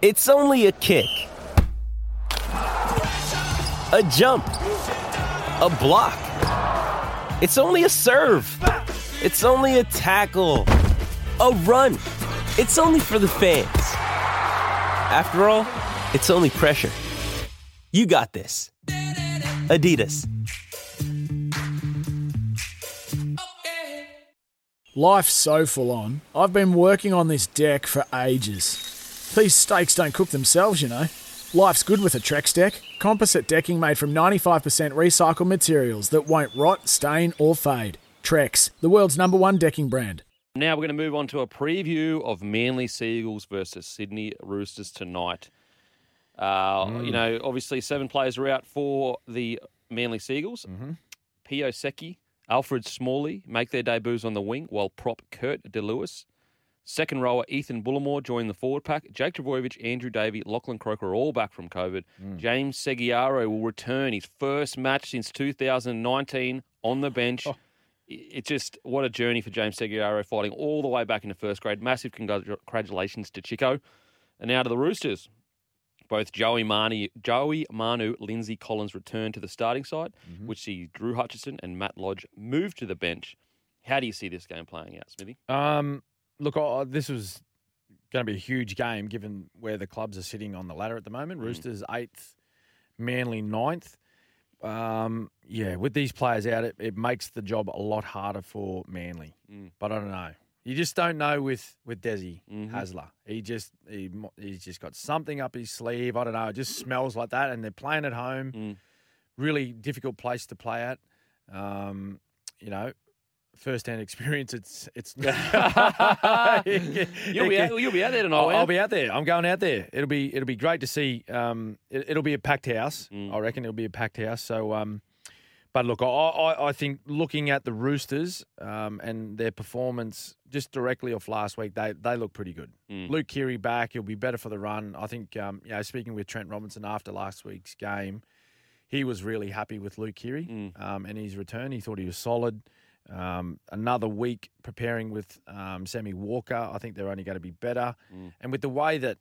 It's only a kick, a jump, a block. It's only a serve. It's only a tackle, a run. It's only for the fans. After all, it's only pressure. You got this. Adidas. Life's so full on. I've been working on this deck for ages. These steaks don't cook themselves, you know. Life's good with a Trex deck. Composite decking made from 95% recycled materials that won't rot, stain, or fade. Trex, the world's number one decking brand. Now we're going to move on to a preview of Manly Sea Eagles versus Sydney Roosters tonight. Uh, You know, obviously seven players are out for the Manly Sea Eagles. Mm-hmm. Pio Seki, Alfred Smalley make their debuts on the wing, while prop Kurt De Luis, second rower Ethan Bullemor joined the forward pack. Jake Trbojevic, Andrew Davey, Lachlan Croker are all back from COVID. James Segeyaro will return his first match since 2019 on the bench. I- It's just what a journey for James Segeyaro fighting all the way back into first grade. Massive congratulations to Chico. And now to the Roosters. Both Joey Manu, Joey Manu, Lindsay Collins return to the starting side, which sees Drew Hutchison and Matt Lodge move to the bench. How do you see this game playing out, Smithy? Um, look, I, this was going to be a huge game given where the clubs are sitting on the ladder at the moment. Roosters eighth, Manly ninth. Um, yeah, with these players out, it, it makes the job a lot harder for Manly. Mm. But I don't know. You just don't know with with Desi Mhm. Hasler. He just he, he's just got something up his sleeve. I don't know. It just smells like that. And they're playing at home. Mm. Really difficult place to play at. Um, you know, first hand experience. It's it's. You'll be, out, you'll be out there tonight. I'll, I'll be out there. I'm going out there. It'll be it'll be great to see. Um, it, will be a packed house. Mm. I reckon it'll be a packed house. So, um, but look, I, I, I think looking at the Roosters um, and their performance just directly off last week, they they look pretty good. Mm. Luke Keary back. He'll be better for the run. I think. Um, you know, speaking with Trent Robinson after last week's game, he was really happy with Luke Keary Mm. um, and his return. He thought he was solid. Um, another week preparing with um, Sammy Walker. I think they're only going to be better. Mm. And with the way that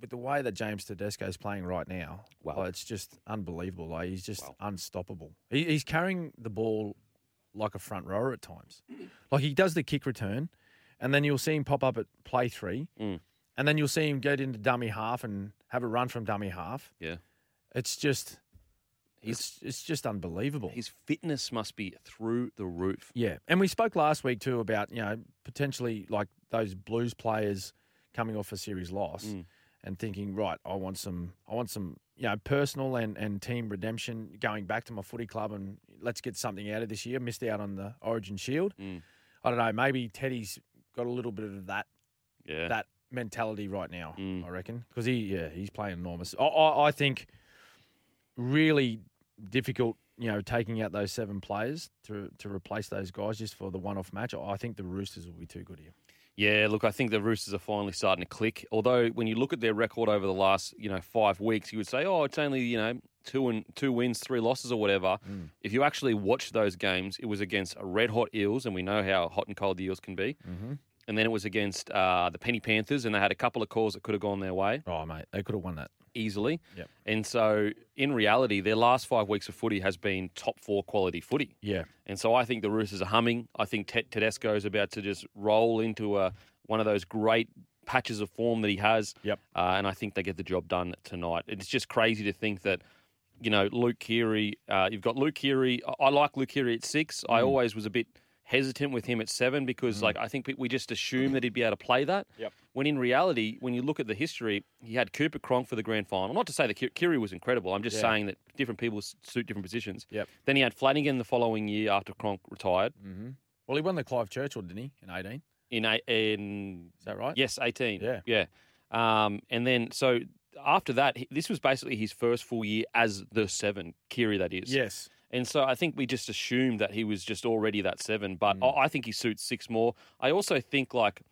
with the way that James Tedesco is playing right now, Wow. well, it's just unbelievable. Like he's just Wow. unstoppable. He, he's carrying the ball like a front rower at times. Like he does the kick return, and then you'll see him pop up at play three, Mm. and then you'll see him get into dummy half and have a run from dummy half. Yeah. It's just. He's- It's, it's just unbelievable. His fitness must be through the roof. Yeah, and we spoke last week too about you know potentially like those Blues players coming off a series loss Mm. and thinking, right, I want some, I want some, you know, personal and and team redemption, going back to my footy club and let's get something out of this year. Missed out on the Origin Shield. Mm. I don't know. Maybe Teddy's got a little bit of that Yeah. that mentality right now. Mm. I reckon because he yeah he's playing enormous. I, I I think really difficult. You know, taking out those seven players to to replace those guys just for the one off match. I think the Roosters will be too good here. Yeah, look, I think the Roosters are finally starting to click. Although when you look at their record over the last, you know, five weeks, you would say, oh, it's only you know two and two wins, three losses, or whatever. Mm. If you actually watch those games, it was against a red hot Eels, and we know how hot and cold the Eels can be. Mm-hmm. And then it was against uh, the Penny Panthers, and they had a couple of calls that could have gone their way Oh mate, they could have won that. easily. Yep. And so, in reality, their last five weeks of footy has been top four quality footy. Yeah, And so I think the Roosters are humming. I think Ted Tedesco is about to just roll into a, one of those great patches of form that he has. Yep. Uh, and I think they get the job done tonight. It's just crazy to think that, you know, Luke Keary, uh, you've got Luke Keary. I- I like Luke Keary at six. I always was a bit hesitant with him at seven because, like, I think we- just assumed that he'd be able to play that. Yep. When in reality, when you look at the history, he had Cooper Cronk for the grand final. Not to say that Keary was incredible. I'm just Yeah. saying that different people suit different positions. Yep. Then he had Flanagan the following year after Cronk retired mm-hmm. Well, he won the Clive Churchill, didn't he, in eighteen? in a, in Is that right? yes, 18. Yeah. Yeah. Um, and then so after that, this was basically his first full year as the seven, Keary, that is. Yes. And so I think we just assumed that he was just already that seven, but Mm. I think he suits six more. I also think like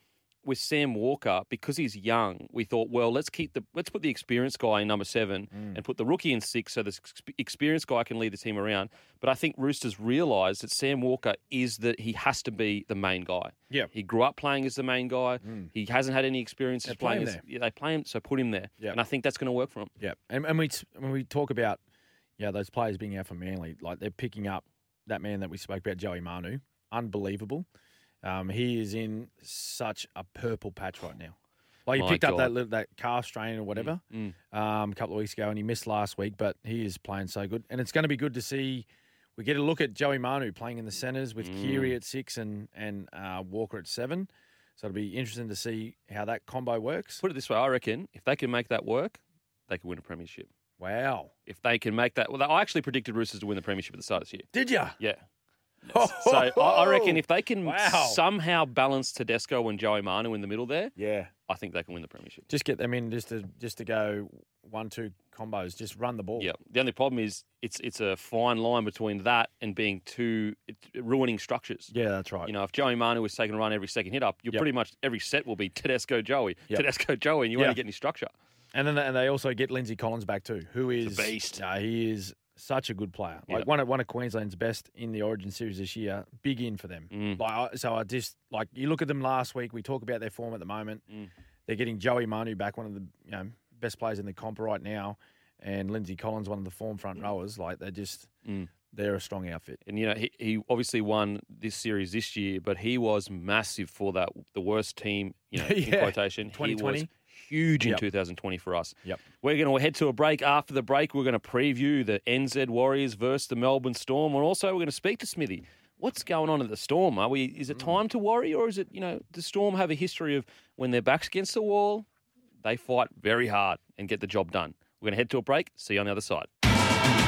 with Sam Walker because he's young, we thought, well, let's keep the let's put the experienced guy in number seven Mm. and put the rookie in six, so the experienced guy can lead the team around. But I think Roosters realised that Sam Walker is that he has to be the main guy. Yeah. he grew up playing as the main guy. He hasn't had any experience They as play playing. As, there. yeah, they play him, so put him there. Yeah. and I think that's going to work for him. Yeah, and, and we when we talk about yeah those players being out for Manly, like they're picking up that man that we spoke about, Joey Manu, unbelievable. Um, he is in such a purple patch right now. Like he My picked up that that calf strain or whatever Mm. um, a couple of weeks ago, and he missed last week, but he is playing so good, and it's going to be good to see. We get a look at Joey Manu playing in the centres with Mm. Keary at six and and uh, Walker at seven. So it'll be interesting to see how that combo works. Put it this way, I reckon if they can make that work, they can win a premiership. Wow, If they can make that, well, I actually predicted Roosters to win the premiership at the start of this year. did you? Yeah. Oh. So I, I reckon if they can Wow. somehow balance Tedesco and Joey Manu in the middle there, Yeah. I think they can win the premiership. Just get them in just to just to go one two combos. Just run the ball. Yeah. The only problem is it's it's a fine line between that and being too ruining structures. Yeah, that's right. You know, if Joey Manu was taking a run every second hit up, you Yep. pretty much every set will be Tedesco Joey, Yep. Tedesco Joey, and you Yeah. won't get any structure. And then and they also get Lindsay Collins back too, who is a beast. Uh, he is such a good player. Like Yep. one of one of Queensland's best in the Origin series this year. Big in for them. Mm. Like so, I just like you look at them last week. We talk about their form at the moment. Mm. They're getting Joey Manu back, one of the you know best players in the comp right now, and Lindsay Collins, one of the form front rowers. Like they're just Mm. they're a strong outfit. And you know, he, he obviously won this series this year, but he was massive for that the worst team, you know, in quotation. 2020. Huge in Yep. 2020 for us. Yep. We're going to head to a break. After the break, we're going to preview the NZ Warriors versus the Melbourne Storm. And also, we're going to speak to Smithy. What's going on at the Storm? Are we? Is Mm. it time to worry, or is it? You know, the Storm have a history of when their backs against the wall, they fight very hard and get the job done. We're going to head to a break. See you on the other side.